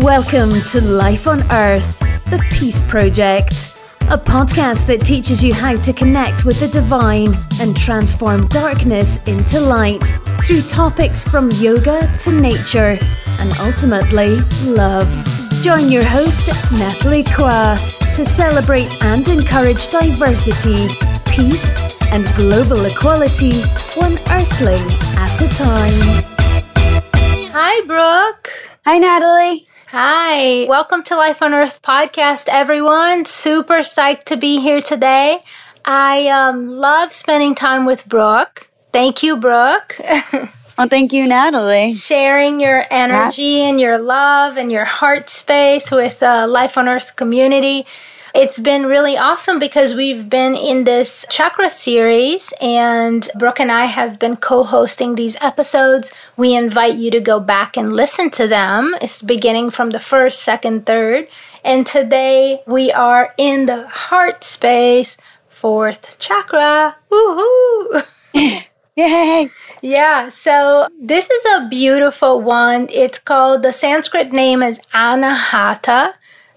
Welcome to Life on Earth, the Peace Project, a podcast that teaches you how to connect with the divine and transform darkness into light through topics from yoga to nature and ultimately love. Join your host, Natalie Kwa, to celebrate and encourage diversity, peace, and global equality, one earthling at a time. Hi, Brooke. Hi, Natalie. Hi. Welcome to Life on Earth podcast, everyone. Super psyched to be here today. I um, love spending time with Brooke. Thank you, Brooke. well, thank you, Natalie. Sharing your energy and your love and your heart space with uh, Life on Earth community. It's been really awesome because we've been in this chakra series, and Brooke and I have been co hosting these episodes. We invite you to go back and listen to them. It's beginning from the first, second, third. And today we are in the heart space, fourth chakra. Woohoo! Yay! Yeah, so this is a beautiful one. It's called, the Sanskrit name is Anahata.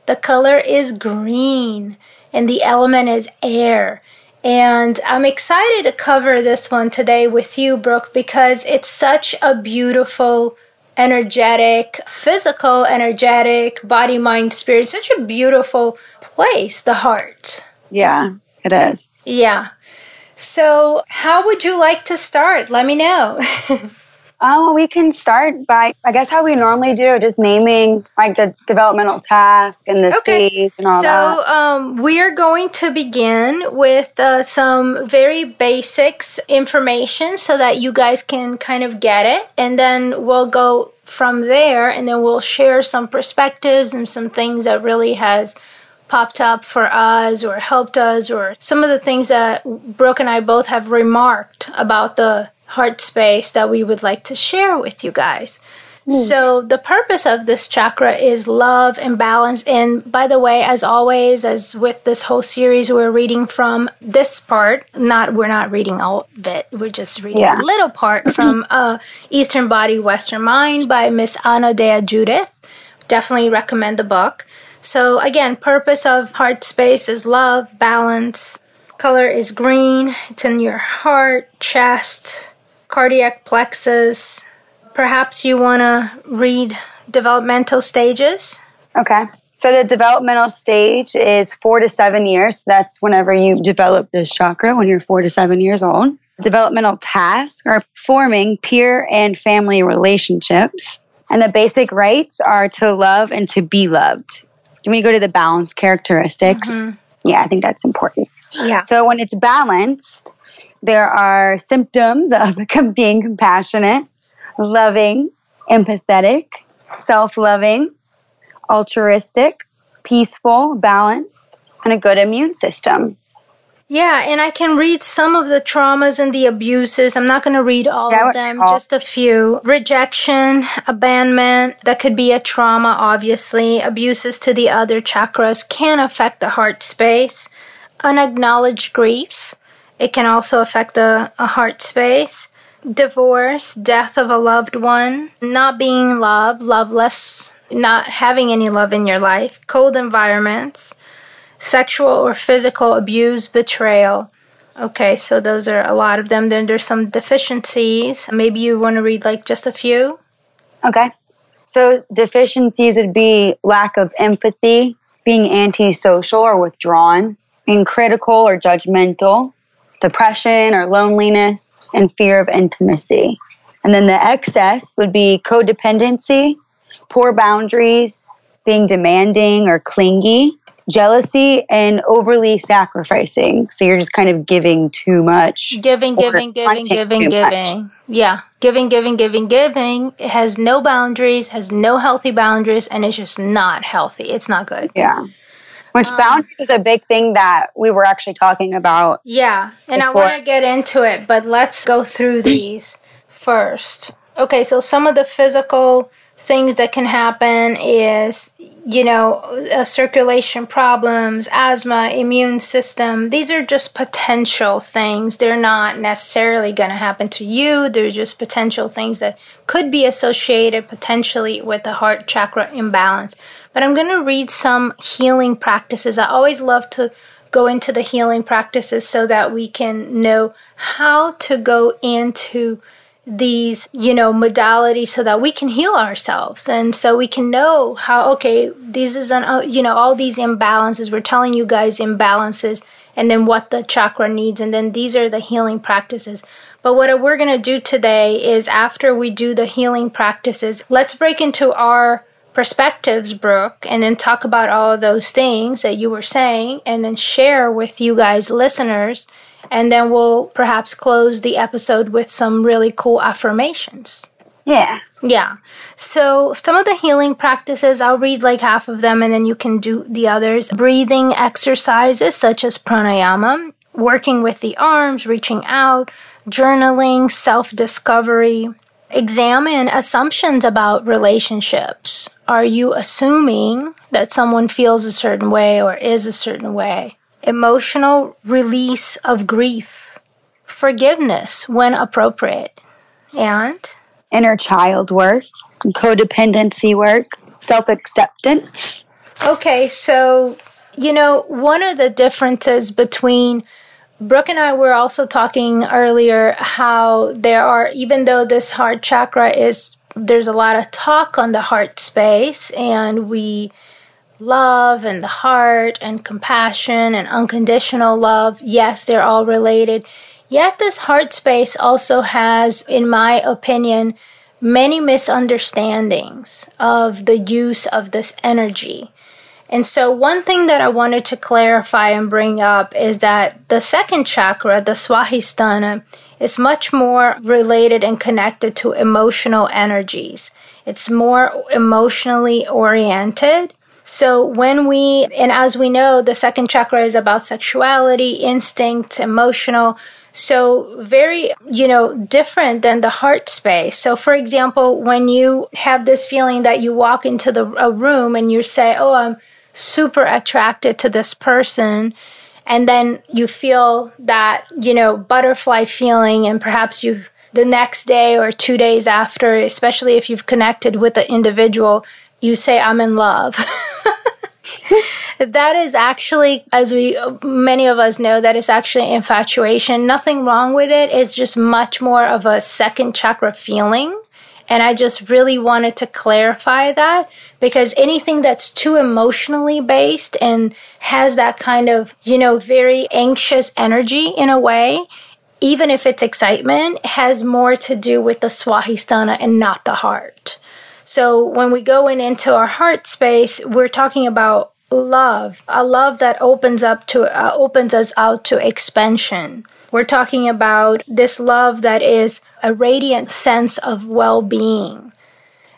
The color is green and the element is air. And I'm excited to cover this one today with you, Brooke, because it's such a beautiful, energetic, physical, energetic, body, mind, spirit, such a beautiful place, the heart. Yeah, it is. Yeah. So, how would you like to start? Let me know. Oh, we can start by, I guess, how we normally do, just naming like the developmental task and the okay. stage and all so, that. So, um, we're going to begin with uh, some very basics information so that you guys can kind of get it, and then we'll go from there, and then we'll share some perspectives and some things that really has popped up for us or helped us or some of the things that Brooke and I both have remarked about the heart space that we would like to share with you guys. Mm. So, the purpose of this chakra is love and balance. And by the way, as always, as with this whole series, we're reading from this part. Not we're not reading all of it. We're just reading yeah. a little part from uh, Eastern Body, Western Mind by Miss Anodea Judith. Definitely recommend the book. So again, purpose of heart space is love, balance. Color is green. It's in your heart, chest, cardiac plexus. Perhaps you want to read developmental stages. Okay. So the developmental stage is four to seven years. That's whenever you develop this chakra when you're four to seven years old. Developmental tasks are forming peer and family relationships. And the basic rights are to love and to be loved. When you go to the balance characteristics, mm-hmm. yeah, I think that's important. Yeah. So when it's balanced, there are symptoms of being compassionate, loving, empathetic, self loving, altruistic, peaceful, balanced, and a good immune system. Yeah, and I can read some of the traumas and the abuses. I'm not going to read all yeah, of them, all. just a few. Rejection, abandonment, that could be a trauma, obviously. Abuses to the other chakras can affect the heart space. Unacknowledged grief, it can also affect the heart space. Divorce, death of a loved one, not being loved, loveless, not having any love in your life, cold environments, sexual or physical abuse, betrayal. Okay, so those are a lot of them. Then there's some deficiencies. Maybe you want to read like just a few. Okay. So deficiencies would be lack of empathy, being antisocial or withdrawn, being critical or judgmental, depression or loneliness, and fear of intimacy. And then the excess would be codependency, poor boundaries, being demanding or clingy, jealousy, and overly sacrificing. So you're just kind of giving too much. Giving, giving, giving, giving, giving. Much. Yeah. Giving, giving, giving, giving. It has no boundaries, has no healthy boundaries, and it's just not healthy. It's not good. Yeah. Which um, boundaries is a big thing that we were actually talking about. Yeah, and before. I want to get into it, but let's go through these first. Okay, so some of the physical things that can happen is you know, uh, circulation problems, asthma, immune system. These are just potential things. They're not necessarily going to happen to you. They're just potential things that could be associated potentially with a heart chakra imbalance. But I'm going to read some healing practices. I always love to go into the healing practices so that we can know how to go into these, you know, modalities so that we can heal ourselves. And so we can know how, okay, this is an, uh, you know, all these imbalances. We're telling you guys imbalances and then what the chakra needs. And then these are the healing practices. But what we're going to do today is after we do the healing practices, let's break into our perspectives, Brooke, and then talk about all of those things that you were saying and then share with you guys, listeners and then we'll perhaps close the episode with some really cool affirmations. Yeah. Yeah. So, some of the healing practices, I'll read like half of them and then you can do the others. Breathing exercises such as pranayama, working with the arms, reaching out, journaling, self discovery. Examine assumptions about relationships. Are you assuming that someone feels a certain way or is a certain way? Emotional release of grief, forgiveness when appropriate, and inner child work, codependency work, self acceptance. Okay, so, you know, one of the differences between Brooke and I were also talking earlier how there are, even though this heart chakra is, there's a lot of talk on the heart space, and we love and the heart and compassion and unconditional love, yes, they're all related. Yet, this heart space also has, in my opinion, many misunderstandings of the use of this energy. And so, one thing that I wanted to clarify and bring up is that the second chakra, the Swadhisthana, is much more related and connected to emotional energies. It's more emotionally oriented so when we, and as we know, the second chakra is about sexuality, instinct, emotional. So very, you know, different than the heart space. So for example, when you have this feeling that you walk into the a room and you say, "Oh, I'm super attracted to this person." And then you feel that, you know, butterfly feeling and perhaps you the next day or 2 days after, especially if you've connected with the individual, you say I'm in love. that is actually, as we many of us know, that is actually infatuation. Nothing wrong with it. It's just much more of a second chakra feeling. And I just really wanted to clarify that because anything that's too emotionally based and has that kind of, you know, very anxious energy in a way, even if it's excitement, has more to do with the Swadhisthana and not the heart. So when we go in into our heart space, we're talking about love, a love that opens up to uh, opens us out to expansion. We're talking about this love that is a radiant sense of well-being.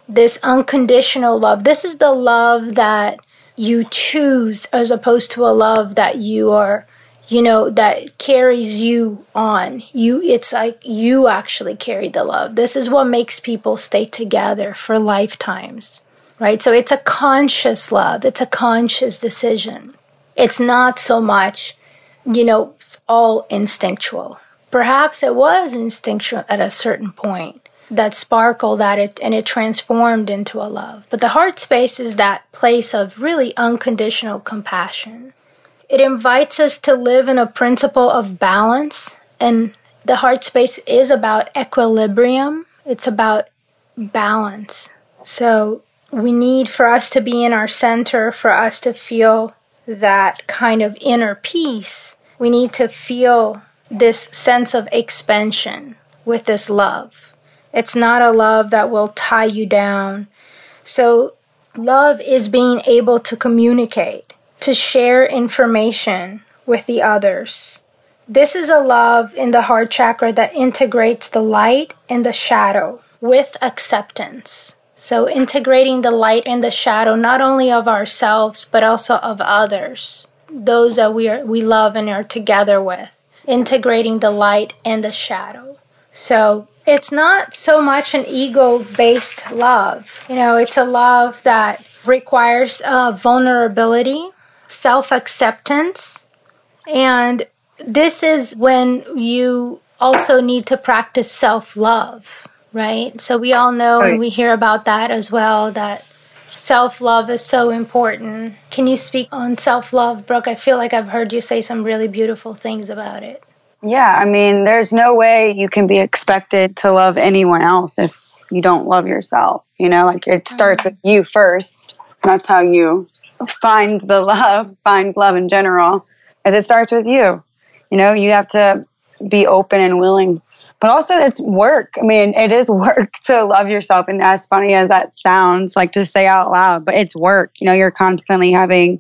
This unconditional love. This is the love that you choose as opposed to a love that you are you know that carries you on you it's like you actually carry the love this is what makes people stay together for lifetimes right? So it's a conscious love. It's a conscious decision. It's not so much you know all instinctual. Perhaps it was instinctual at a certain point that sparkle that it and it transformed into a love. But the heart space is that place of really unconditional compassion. It invites us to live in a principle of balance, and the heart space is about equilibrium, it's about balance. So, we need for us to be in our center, for us to feel that kind of inner peace. We need to feel this sense of expansion with this love. It's not a love that will tie you down. So, love is being able to communicate to share information with the others. This is a love in the heart chakra that integrates the light and the shadow with acceptance. So, integrating the light and the shadow not only of ourselves but also of others, those that we, are, we love and are together with. Integrating the light and the shadow. So, it's not so much an ego based love. You know, it's a love that requires uh, vulnerability, self acceptance, and this is when you also need to practice self love, right? So we all know right. and we hear about that as well that self love is so important. Can you speak on self love, Brooke? I feel like I've heard you say some really beautiful things about it. Yeah, I mean, there's no way you can be expected to love anyone else if you don't love yourself. You know, like it starts with you first. That's how you find the love, find love in general, as it starts with you. You know, you have to be open and willing but also it's work. I mean, it is work to love yourself. And as funny as that sounds, like to say out loud, but it's work. You know, you're constantly having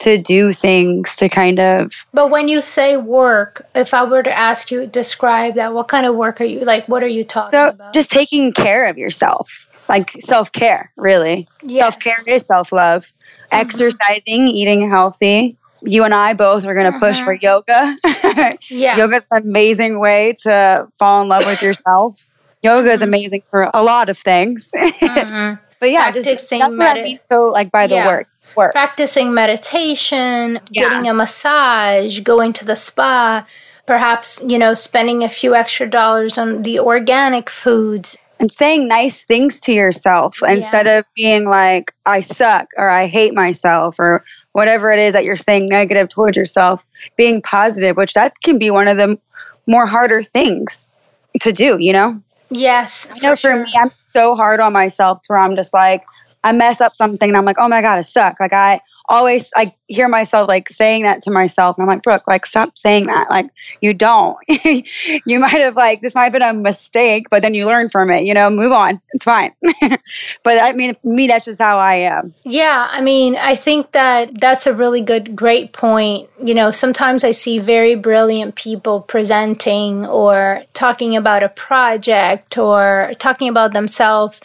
to do things to kind of. But when you say work, if I were to ask you, describe that, what kind of work are you like? What are you talking so, about? Just taking care of yourself, like self care, really. Yes. Self care is self love. Mm-hmm. Exercising, eating healthy, you and I both are going to push for yoga. yeah. Yoga's an amazing way to fall in love with yourself. Yoga is mm-hmm. amazing for a lot of things. Mm-hmm. but yeah, Practicing just, that's what I mean. So, like by the yeah. work, work. Practicing meditation, yeah. getting a massage, going to the spa, perhaps, you know, spending a few extra dollars on the organic foods and saying nice things to yourself yeah. instead of being like, I suck or I hate myself or whatever it is that you're saying negative towards yourself, being positive, which that can be one of the more harder things to do, you know? Yes. I know for, for me, I'm so hard on myself to where I'm just like, I mess up something and I'm like, oh my God, I suck. Like I, always I hear myself like saying that to myself and I'm like, Brooke, like stop saying that. Like you don't. you might have like this might have been a mistake, but then you learn from it, you know, move on. It's fine. but I mean me that's just how I am. Yeah, I mean, I think that that's a really good great point. You know, sometimes I see very brilliant people presenting or talking about a project or talking about themselves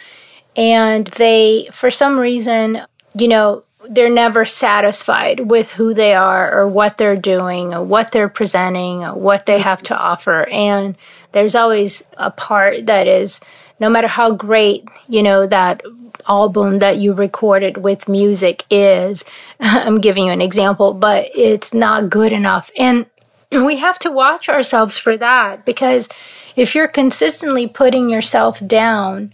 and they for some reason, you know, they're never satisfied with who they are or what they're doing or what they're presenting or what they have to offer. And there's always a part that is no matter how great you know that album that you recorded with music is i'm giving you an example but it's not good enough. And we have to watch ourselves for that because if you're consistently putting yourself down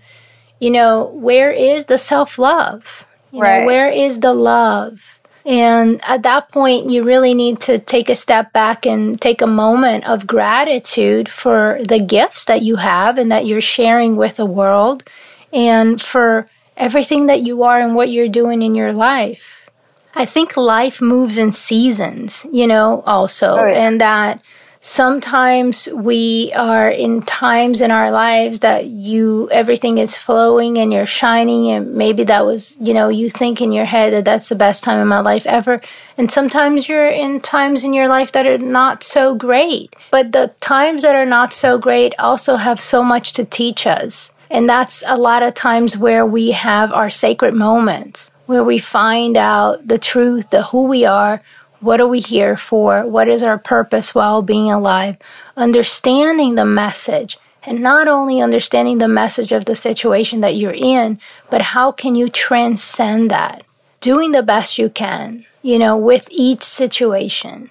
you know where is the self-love you right. know, where is the love? And at that point, you really need to take a step back and take a moment of gratitude for the gifts that you have and that you're sharing with the world and for everything that you are and what you're doing in your life. I think life moves in seasons, you know, also, oh, yeah. and that sometimes we are in times in our lives that you everything is flowing and you're shining and maybe that was you know you think in your head that that's the best time in my life ever. And sometimes you're in times in your life that are not so great. But the times that are not so great also have so much to teach us. And that's a lot of times where we have our sacred moments where we find out the truth the who we are what are we here for? What is our purpose while being alive? Understanding the message and not only understanding the message of the situation that you're in, but how can you transcend that? Doing the best you can, you know, with each situation.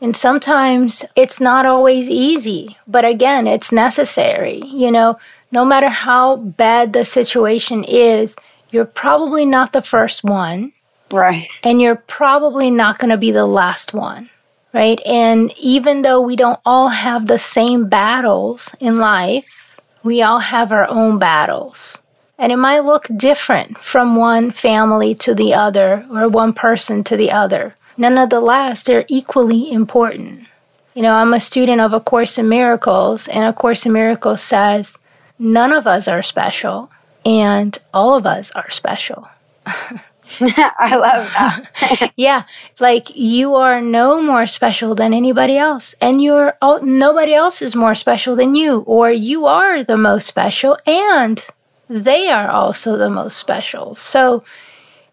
And sometimes it's not always easy, but again, it's necessary. You know, no matter how bad the situation is, you're probably not the first one. Right. And you're probably not going to be the last one. Right. And even though we don't all have the same battles in life, we all have our own battles. And it might look different from one family to the other or one person to the other. Nonetheless, they're equally important. You know, I'm a student of A Course in Miracles, and A Course in Miracles says none of us are special, and all of us are special. I love that. yeah, like you are no more special than anybody else, and you're oh, nobody else is more special than you, or you are the most special, and they are also the most special. So,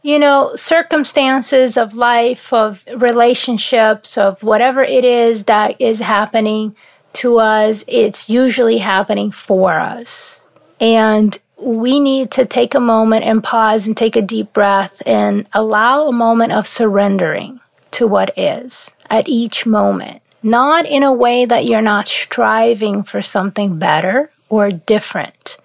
you know, circumstances of life, of relationships, of whatever it is that is happening, to us, it's usually happening for us. And we need to take a moment and pause and take a deep breath and allow a moment of surrendering to what is at each moment. Not in a way that you're not striving for something better or different.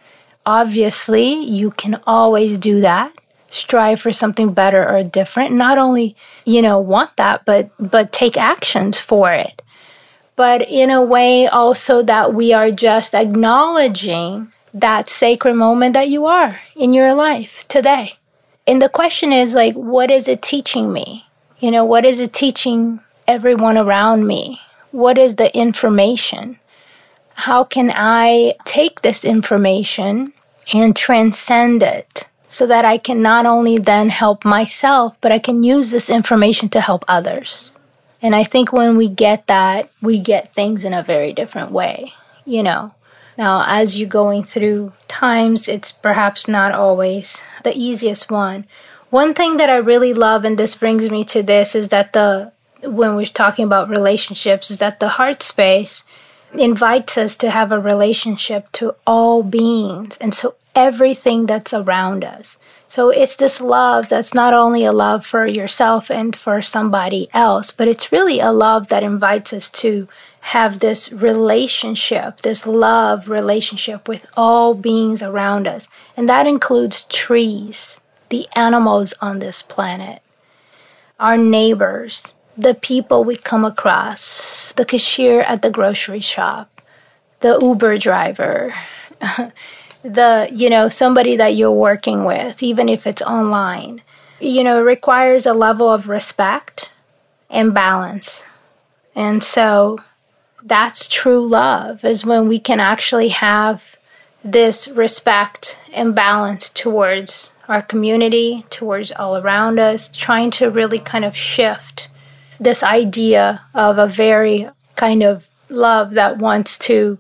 Obviously, you can always do that. Strive for something better or different. Not only, you know, want that, but but take actions for it. But in a way also that we are just acknowledging that sacred moment that you are in your life today. And the question is like, what is it teaching me? You know, what is it teaching everyone around me? What is the information? How can I take this information and transcend it so that I can not only then help myself, but I can use this information to help others? And I think when we get that, we get things in a very different way, you know. Now, as you're going through times, it's perhaps not always the easiest one. One thing that I really love, and this brings me to this, is that the when we're talking about relationships, is that the heart space invites us to have a relationship to all beings, and so everything that's around us. So it's this love that's not only a love for yourself and for somebody else, but it's really a love that invites us to have this relationship, this love relationship with all beings around us. And that includes trees, the animals on this planet, our neighbors, the people we come across, the cashier at the grocery shop, the Uber driver, the, you know, somebody that you're working with, even if it's online. You know, it requires a level of respect and balance. And so that's true love is when we can actually have this respect and balance towards our community, towards all around us, trying to really kind of shift this idea of a very kind of love that wants to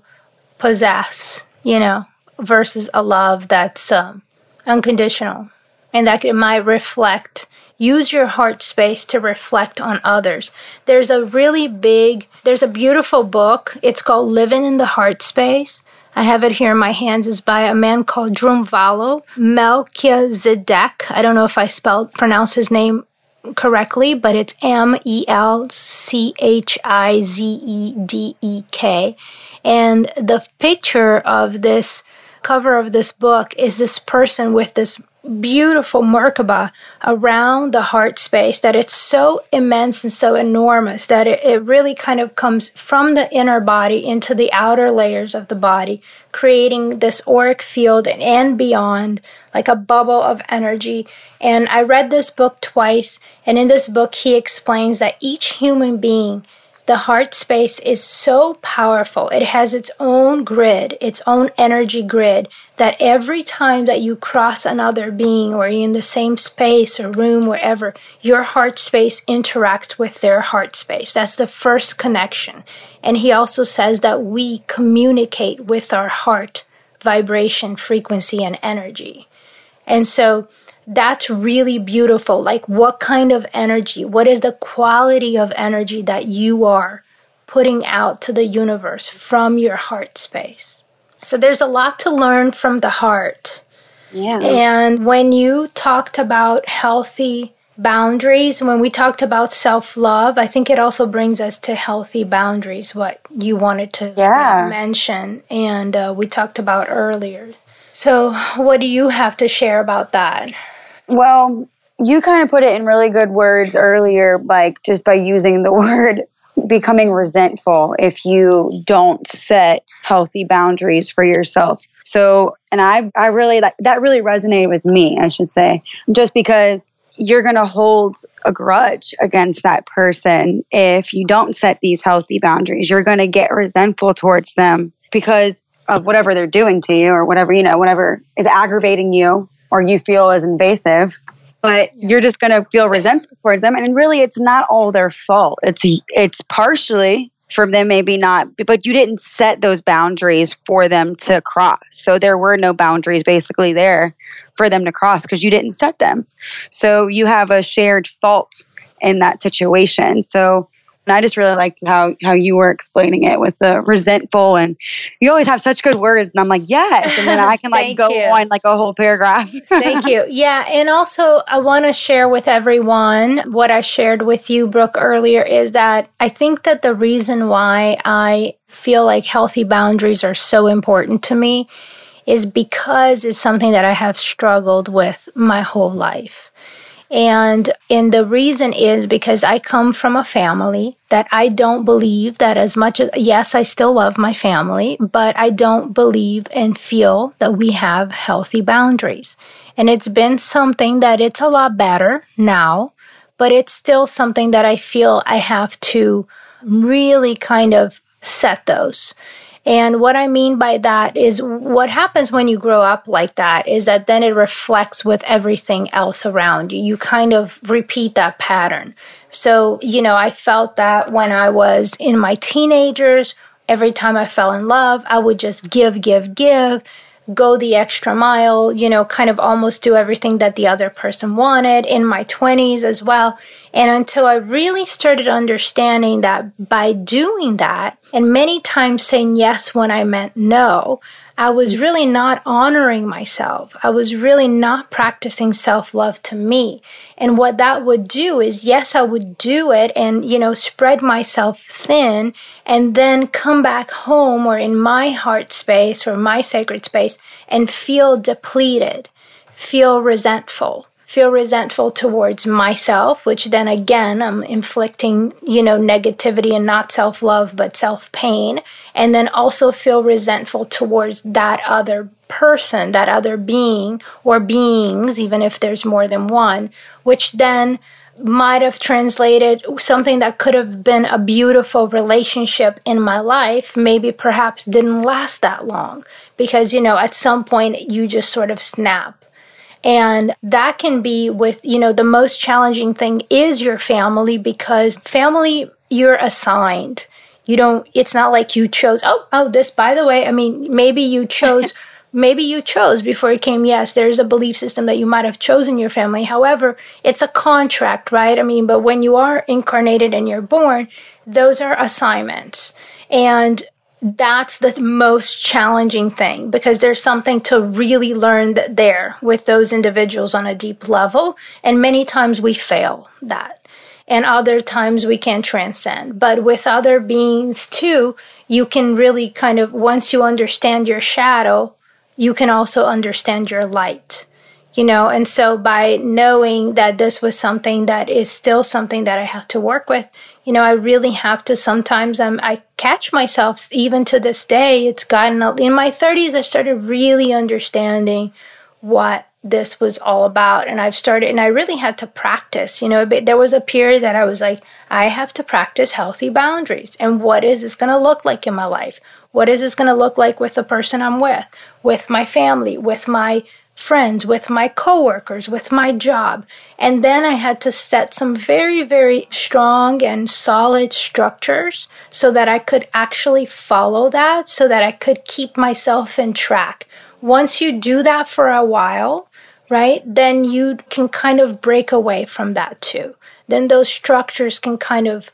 possess, you know, versus a love that's um, unconditional. And that it might reflect Use your heart space to reflect on others. There's a really big, there's a beautiful book. It's called Living in the Heart Space. I have it here in my hands. It's by a man called Drunvalo Melchizedek. I don't know if I spelled pronounce his name correctly, but it's M E L C H I Z E D E K. And the picture of this cover of this book is this person with this beautiful Merkaba around the heart space that it's so immense and so enormous that it, it really kind of comes from the inner body into the outer layers of the body, creating this auric field and, and beyond, like a bubble of energy. And I read this book twice, and in this book, he explains that each human being the heart space is so powerful. It has its own grid, its own energy grid, that every time that you cross another being or you're in the same space or room, wherever, your heart space interacts with their heart space. That's the first connection. And he also says that we communicate with our heart vibration, frequency, and energy. And so, that's really beautiful. Like, what kind of energy? What is the quality of energy that you are putting out to the universe from your heart space? So, there's a lot to learn from the heart. Yeah. And when you talked about healthy boundaries, when we talked about self love, I think it also brings us to healthy boundaries, what you wanted to yeah. mention and uh, we talked about earlier. So, what do you have to share about that? Well, you kind of put it in really good words earlier, like just by using the word becoming resentful if you don't set healthy boundaries for yourself. So, and I, I really, that, that really resonated with me, I should say, just because you're going to hold a grudge against that person if you don't set these healthy boundaries. You're going to get resentful towards them because of whatever they're doing to you or whatever, you know, whatever is aggravating you or you feel is invasive but you're just going to feel resentful towards them. And really it's not all their fault. It's it's partially from them maybe not but you didn't set those boundaries for them to cross. So there were no boundaries basically there for them to cross because you didn't set them. So you have a shared fault in that situation. So And I just really liked how, how you were explaining it with the resentful and you always have such good words. And I'm like, yes. And then I can like go you. on like a whole paragraph. Thank you. Yeah. And also I want to share with everyone what I shared with you, Brooke, earlier is that I think that the reason why I feel like healthy boundaries are so important to me is because it's something that I have struggled with my whole life. And and the reason is because I come from a family that I don't believe that as much as yes, I still love my family, but I don't believe and feel that we have healthy boundaries. And it's been something that it's a lot better now, but it's still something that I feel I have to really kind of set those. And what I mean by that is what happens when you grow up like that is that then it reflects with everything else around you. You kind of repeat that pattern. So, you know, I felt that when I was in my teenagers, every time I fell in love, I would just give, give, give go the extra mile, you know, kind of almost do everything that the other person wanted in my 20s as well. And until I really started understanding that by doing that, and many times saying yes when I meant no, I was mm. really not honoring myself. I was really not practicing self love to me. And what that would do is, yes, I would do it and, you know, spread myself thin and then come back home or in my heart space or my sacred space and feel depleted, feel resentful feel resentful towards myself, which then again, I'm inflicting, you know, negativity and not self love, but self pain. And then also feel resentful towards that other person, that other being or beings, even if there's more than one, which then might have translated something that could have been a beautiful relationship in my life, maybe perhaps didn't last that long because, you know, at some point you just sort of snap and that can be with, you know, the most challenging thing is your family because family you're assigned. You don't, it's not like you chose, oh, oh, this, by the way, I mean, maybe you chose. maybe you chose before it came yes there's a belief system that you might have chosen your family however it's a contract right i mean but when you are incarnated and you're born those are assignments and that's the most challenging thing because there's something to really learn there with those individuals on a deep level. And many times we fail that. And other times we can transcend. But with other beings too, you can really kind of, once you understand your shadow, you can also understand your light you know and so by knowing that this was something that is still something that i have to work with you know i really have to sometimes um, i catch myself even to this day it's gotten in my 30s i started really understanding what this was all about and i've started and i really had to practice you know there was a period that i was like i have to practice healthy boundaries and what is this going to look like in my life? What is this going to look like with the person i'm with? With my family? With my friends, with my coworkers, with my job. And then I had to set some very, very strong and solid structures so that I could actually follow that, so that I could keep myself in track. Once you do that for a while, right, then you can kind of break away from that too. Then those structures can kind of,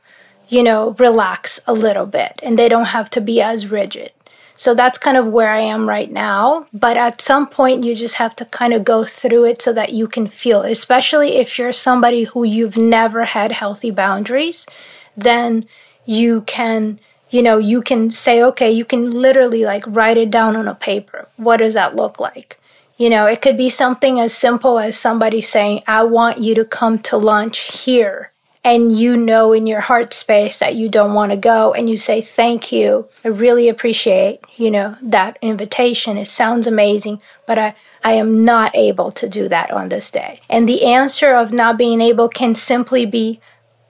you know, relax a little bit and they don't have to be as rigid. So that's kind of where I am right now. But at some point, you just have to kind of go through it so that you can feel, especially if you're somebody who you've never had healthy boundaries, then you can, you know, you can say, okay, you can literally like write it down on a paper. What does that look like? You know, it could be something as simple as somebody saying, I want you to come to lunch here and you know in your heart space that you don't want to go and you say thank you. I really appreciate you know that invitation. It sounds amazing but i i am not able to do that on this day. And the answer of not being able can simply be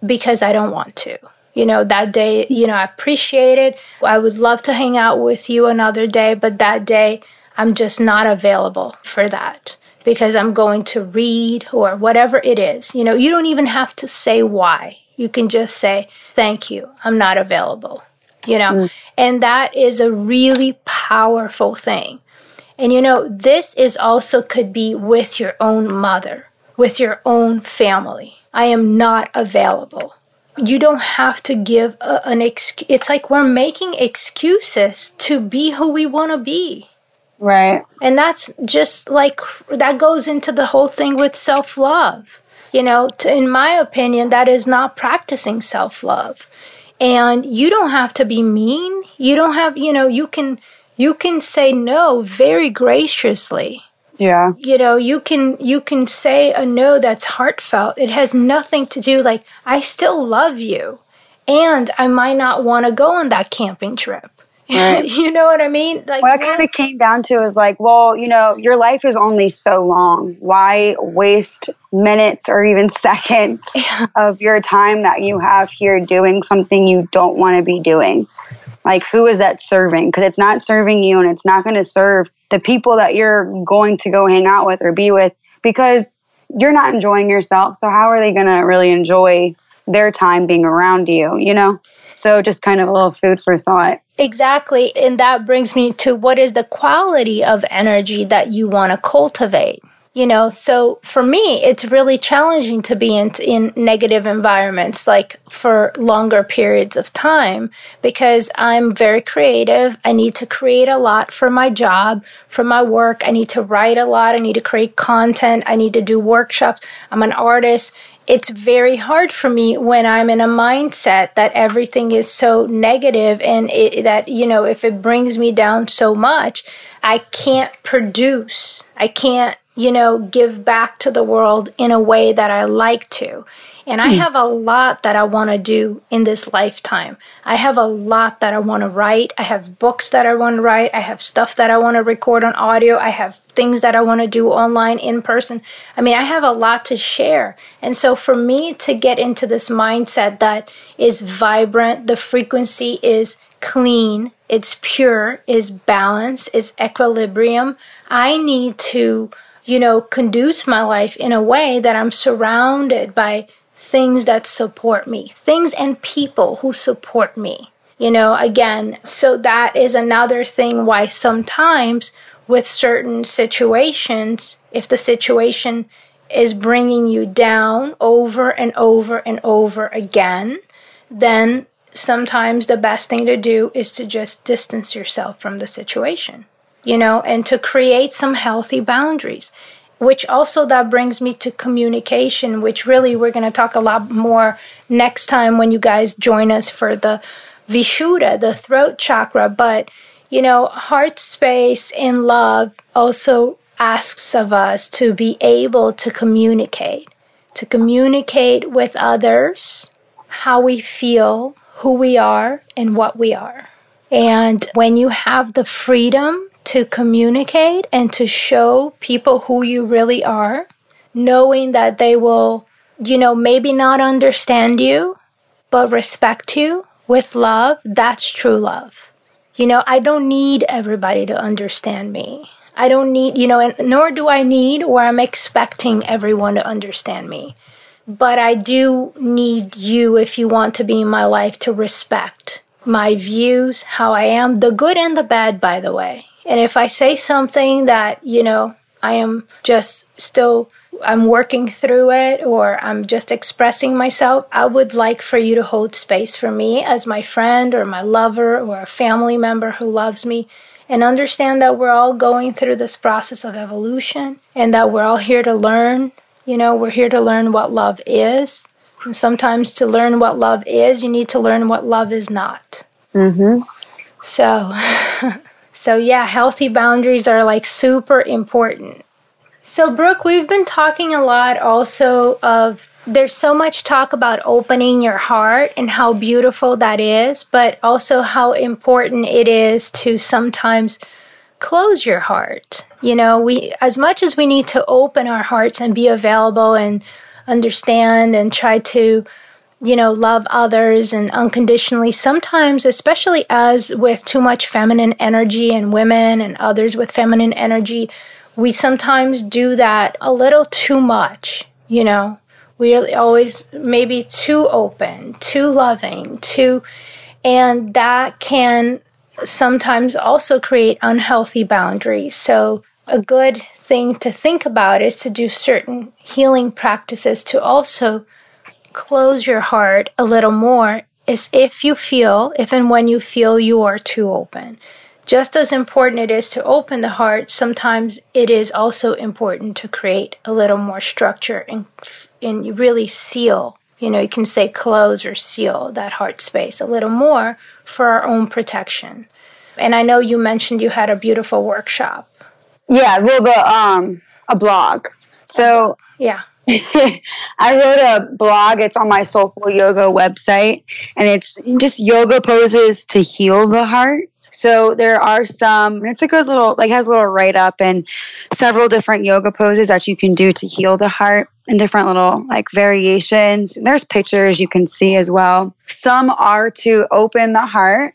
because i don't want to. You know that day you know i appreciate it. I would love to hang out with you another day but that day i'm just not available for that because I'm going to read or whatever it is. You know, you don't even have to say why. You can just say, thank you, I'm not available. You know, mm. and that is a really powerful thing. And you know, this is also could be with your own mother, with your own family. I am not available. you don't have to give a, an excuse. It's like we're making excuses to be who we want to be. Right. And that's just like that goes into the whole thing with self love. You know, to, in my opinion, that is not practicing self love. And you don't have to be mean. You don't have, you know, you can you can say no very graciously. Yeah. You know, you can you can say a no that's heartfelt. It has nothing to do like I still love you and I might not want to go on that camping trip. Right. you know what I mean? Like what it kind of came down to is like, well, you know, your life is only so long. Why waste minutes or even seconds yeah. of your time that you have here doing something you don't want to be doing? Like, who is that serving? Because it's not serving you and it's not going to serve the people that you're going to go hang out with or be with because you're not enjoying yourself. So, how are they going to really enjoy their time being around you, you know? So, just kind of a little food for thought. Exactly. And that brings me to what is the quality of energy that you want to cultivate? you know so for me it's really challenging to be in, in negative environments like for longer periods of time because i'm very creative i need to create a lot for my job for my work i need to write a lot i need to create content i need to do workshops i'm an artist it's very hard for me when I'm in a mindset that everything is so negative and it, that, you know, if it brings me down so much, I can't produce. I can't you know, give back to the world in a way that I like to. And I hmm. have a lot that I want to do in this lifetime. I have a lot that I want to write. I have books that I want to write. I have stuff that I want to record on audio. I have things that I want to do online, in person. I mean, I have a lot to share. And so for me to get into this mindset that is vibrant, the frequency is clean, it's pure, is balance, is equilibrium, I need to you know, conduce my life in a way that I'm surrounded by things that support me, things and people who support me. You know, again, so that is another thing why sometimes with certain situations, if the situation is bringing you down over and over and over again, then sometimes the best thing to do is to just distance yourself from the situation you know, and to create some healthy boundaries. Which also that brings me to communication, which really we're going to talk a lot more next time when you guys join us for the Vishuddha, the throat chakra. But, you know, heart space and love also asks of us to be able to communicate, to communicate with others how we feel, who we are, and what we are. And when you have the freedom to communicate and to show people who you really are, knowing that they will, you know, maybe not understand you, but respect you with love, that's true love. You know, I don't need everybody to understand me. I don't need, you know, and nor do I need or I'm expecting everyone to understand me. But I do need you, if you want to be in my life, to respect my views, how I am, the good and the bad, by the way. And if I say something that, you know, I am just still I'm working through it or I'm just expressing myself, I would like for you to hold space for me as my friend or my lover or a family member who loves me and understand that we're all going through this process of evolution and that we're all here to learn. You know, we're here to learn what love is. And sometimes to learn what love is, you need to learn what love is not. Mm-hmm. So So, yeah, healthy boundaries are like super important. So, Brooke, we've been talking a lot also of there's so much talk about opening your heart and how beautiful that is, but also how important it is to sometimes close your heart. You know, we as much as we need to open our hearts and be available and understand and try to you know, love others and unconditionally. Sometimes, especially as with too much feminine energy and women and others with feminine energy, we sometimes do that a little too much, you know. We're always maybe too open, too loving, too, and that can sometimes also create unhealthy boundaries. So, a good thing to think about is to do certain healing practices to also close your heart a little more is if you feel, if and when you feel you are too open. Just as important it is to open the heart, sometimes it is also important to create a little more structure and, and really seal. You know, you can say close or seal that heart space a little more for our own protection. And I know you mentioned you had a beautiful workshop. Yeah, well, the um, a blog. So yeah, I wrote a blog. It's on my Soulful Yoga website, and it's just yoga poses to heal the heart. So there are some. It's a good little like has a little write up and several different yoga poses that you can do to heal the heart and different little like variations. There's pictures you can see as well. Some are to open the heart.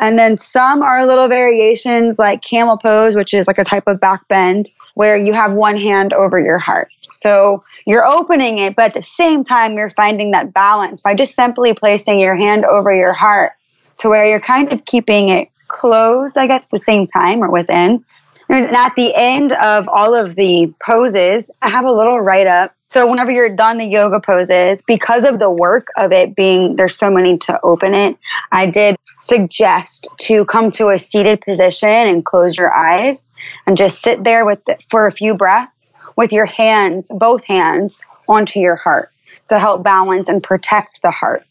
And then some are little variations like camel pose, which is like a type of back bend where you have one hand over your heart. So you're opening it, but at the same time, you're finding that balance by just simply placing your hand over your heart to where you're kind of keeping it closed, I guess, at the same time or within. And at the end of all of the poses, I have a little write up. So whenever you're done the yoga poses, because of the work of it being there's so many to open it, I did suggest to come to a seated position and close your eyes and just sit there with the, for a few breaths with your hands, both hands, onto your heart to help balance and protect the heart.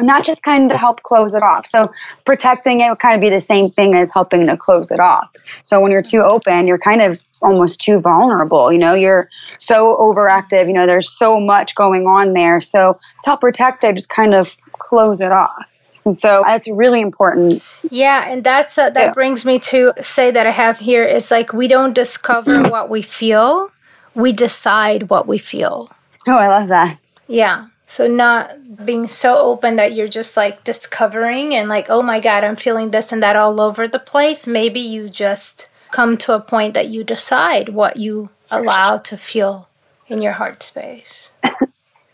And that just kind of help close it off. So protecting it would kind of be the same thing as helping to close it off. So when you're too open, you're kind of almost too vulnerable. You know, you're so overactive. You know, there's so much going on there. So to help protect it, just kind of close it off. And so that's really important. Yeah, and that's uh, that yeah. brings me to say that I have here is like we don't discover what we feel, we decide what we feel. Oh, I love that. Yeah. So not being so open that you're just like discovering and like, oh my God, I'm feeling this and that all over the place. Maybe you just come to a point that you decide what you allow to feel in your heart space.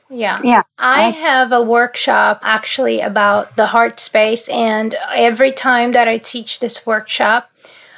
Yeah. Yeah. I have a workshop actually about the heart space and every time that I teach this workshop,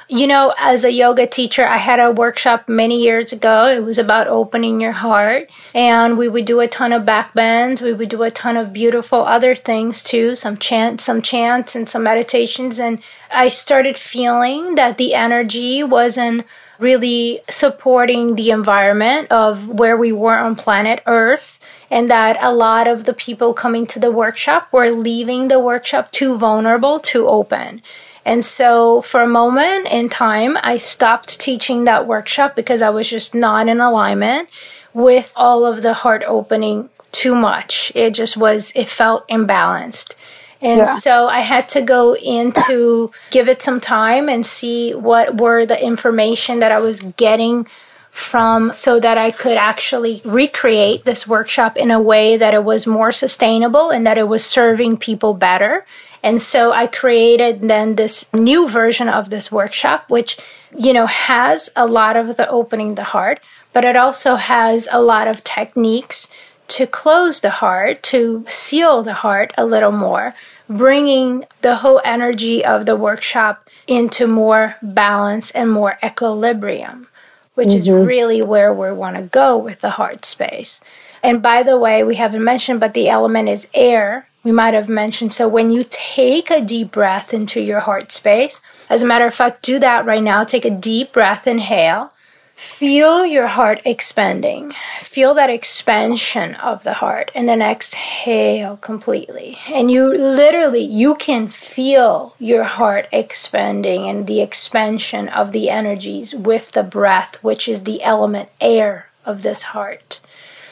you know, as a yoga teacher, I had a workshop many years ago. It was about opening your heart. And we would do a ton of back bends. We would do a ton of beautiful other things too, some chants, some chants and some meditations. And I started feeling that the energy wasn't really supporting the environment of where we were on planet Earth, and that a lot of the people coming to the workshop were leaving the workshop too vulnerable, too open. And so, for a moment in time, I stopped teaching that workshop because I was just not in alignment with all of the heart opening too much. It just was, it felt imbalanced. And yeah. so I had to go into give it some time and see what were the information that I was getting from so that I could actually recreate this workshop in a way that it was more sustainable and that it was serving people better and so I created then this new version of this workshop, which, you know, has a lot of the opening the heart, but it also has a lot of techniques to close the heart, to seal the heart a little more, bringing the whole energy of the workshop into more balance and more equilibrium, which mm-hmm. is really where we want to go with the heart space. And by the way, we haven't mentioned, but the element is air we might have mentioned. So when you take a deep breath into your heart space, as a matter of fact, do that right now. Take a deep breath, inhale. Feel your heart expanding. Feel that expansion of the heart and then exhale completely. And you literally you can feel your heart expanding and the expansion of the energies with the breath, which is the element air of this heart.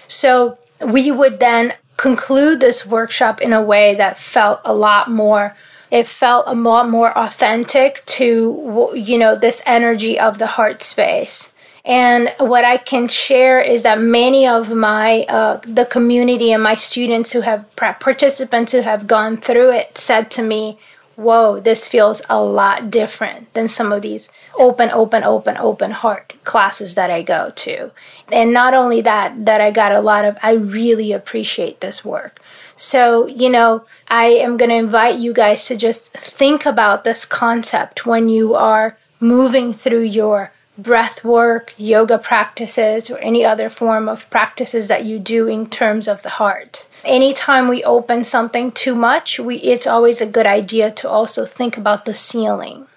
So we would then conclude this workshop in a way that felt a lot more it felt a lot more authentic to you know this energy of the heart space. And what i can share is that many of my uh, the community and my students who have participants who have gone through it said to me whoa this feels a lot different than some of these open, open, open, open heart classes that I go to. And not only that, that I got a lot of, I really appreciate this work. So, you know, I am going to invite you guys to just think about this concept when you are moving through your breath work, yoga practices, or any other form of practices that you do in terms of the heart. Anytime we open something too much, we, it's always a good idea to also think about the sealing.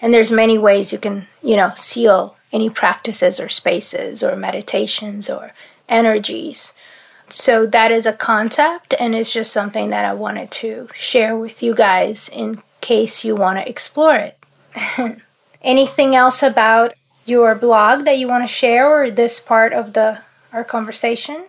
And there's many ways you can, you know, seal any practices or spaces or meditations or energies. So that is a concept and it's just something that I wanted to share with you guys in case you want to explore it. Anything else about your blog that you want to share or this part of the our conversation?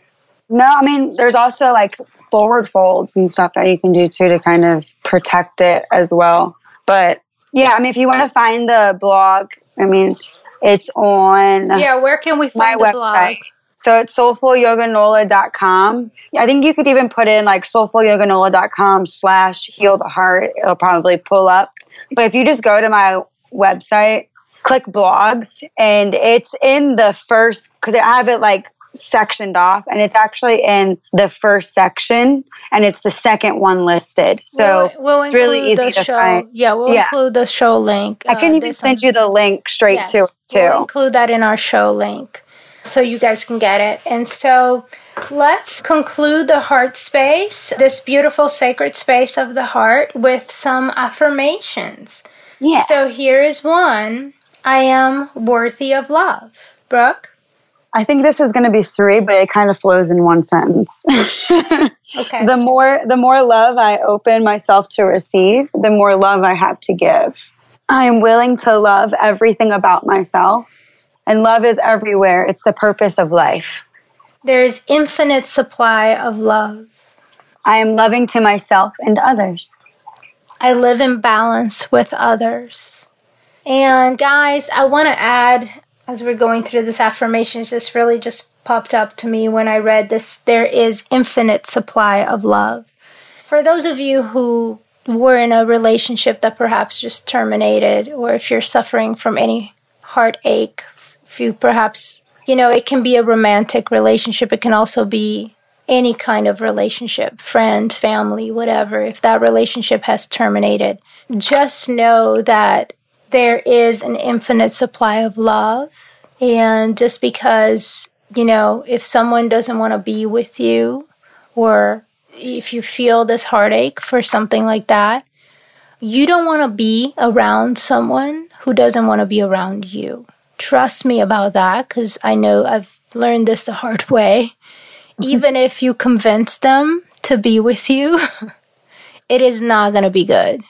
No, I mean there's also like forward folds and stuff that you can do too to kind of protect it as well. But yeah, I mean if you want to find the blog, I mean it's on Yeah, where can we find my the website. blog? So it's soulfulyoganola.com. I think you could even put in like soulfulyoganola.com slash heal the heart. It'll probably pull up. But if you just go to my website, click blogs, and it's in the first, because I have it like sectioned off, and it's actually in the first section, and it's the second one listed. So we'll, we'll it's really include easy the to show. find. Yeah, we'll Yeah. include the show link. I can uh, even send you the link straight Yes, to it too. We'll include that in our show link so you guys can get it. And so let's conclude the heart space, this beautiful sacred space of the heart, with some affirmations. yeah. So here is one I am worthy of love. Brooke? I think this is going to be three, but it kind of flows in one sentence. Okay. the more the more love I open myself to receive, the more love I have to give. I am willing to love everything about myself, and love is everywhere. It's the purpose of life. there is infinite supply of love. I am loving to myself and others. I live in balance with others. And guys, I want to add as we're going through this affirmations, this really just popped up to me when I read this. There is infinite supply of love. For those of you who were in a relationship that perhaps just terminated, or if you're suffering from any heartache, if you perhaps, you know, it can be a romantic relationship, it can also be any kind of relationship, friend, family, whatever, if that relationship has terminated, just know that there is an infinite supply of love. And just because, you know, if someone doesn't want to be with you, or if you feel this heartache for something like that, you don't want to be around someone who doesn't want to be around you. Trust me about that because I know I've learned this the hard way even if you convince them to be with you, it is not going to be good.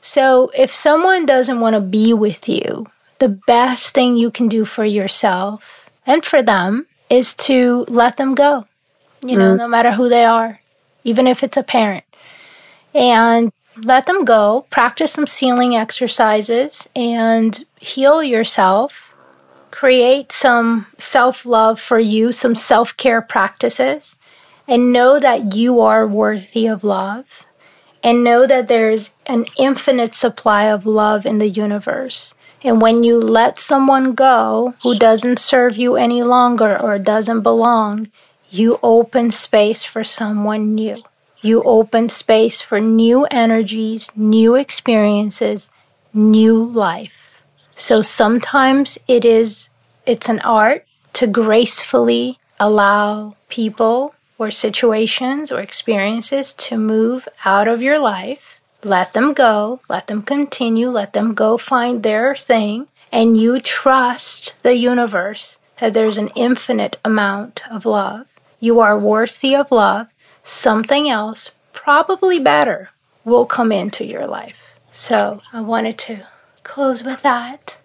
So, if someone doesn't want to be with you, the best thing you can do for yourself and for them is to let them go, you know, mm. no matter who they are, even if it's a parent. And let them go, practice some sealing exercises, and heal yourself create some self love for you, some self care practices, and know that you are worthy of love. And know that there's an infinite supply of love in the universe. And when you let someone go who doesn't serve you any longer or doesn't belong, you open space for someone new. You open space for new energies, new experiences, new life. So sometimes it is it's an art to gracefully allow people or situations or experiences to move out of your life. Let them go, let them continue, let them go find their thing, and you trust the universe that there's an infinite amount of love. You are worthy of love. Something else, probably better, will come into your life. So I wanted to close with that.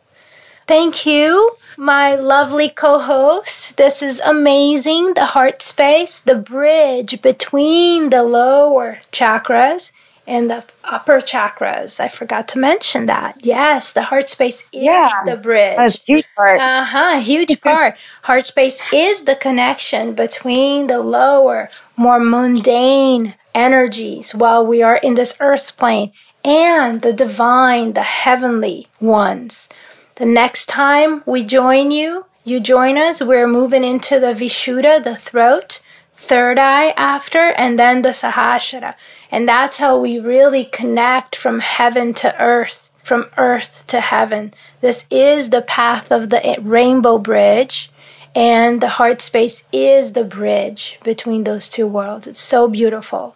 Thank you, my lovely co host. This is amazing. The heart space, the bridge between the lower chakras and the upper chakras. I forgot to mention that. Yes, the heart space is Yeah, the bridge. That's a huge part. Uh huh, huge part. Heart space is the connection between the lower, more mundane energies while we are in this earth plane and the divine, the heavenly ones. The next time we join you, you join us, we're moving into the Vishuddha, the throat, third eye after, and then the Sahasrara. And that's how we really connect from heaven to earth from earth to heaven. This is the path of the rainbow bridge, and the heart space is the bridge between those two worlds. It's so beautiful.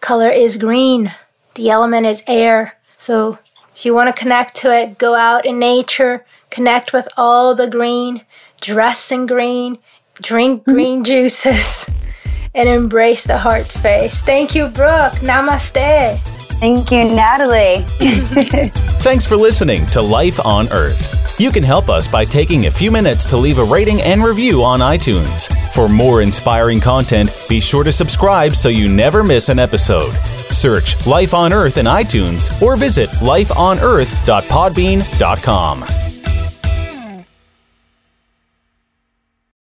Color is green, the element is air. So if you want to connect to it, go out in nature, connect with all the green, dress in green, drink mm-hmm. green juices, and embrace the heart space. Thank you, Brooke. Namaste. Thank you, Natalie. Thanks for listening to Life on Earth. You can help us by taking a few minutes to leave a rating and review on iTunes. For more inspiring content, be sure to subscribe so you never miss an episode. Search Life on Earth in iTunes or visit lifeonearth.podbean.com.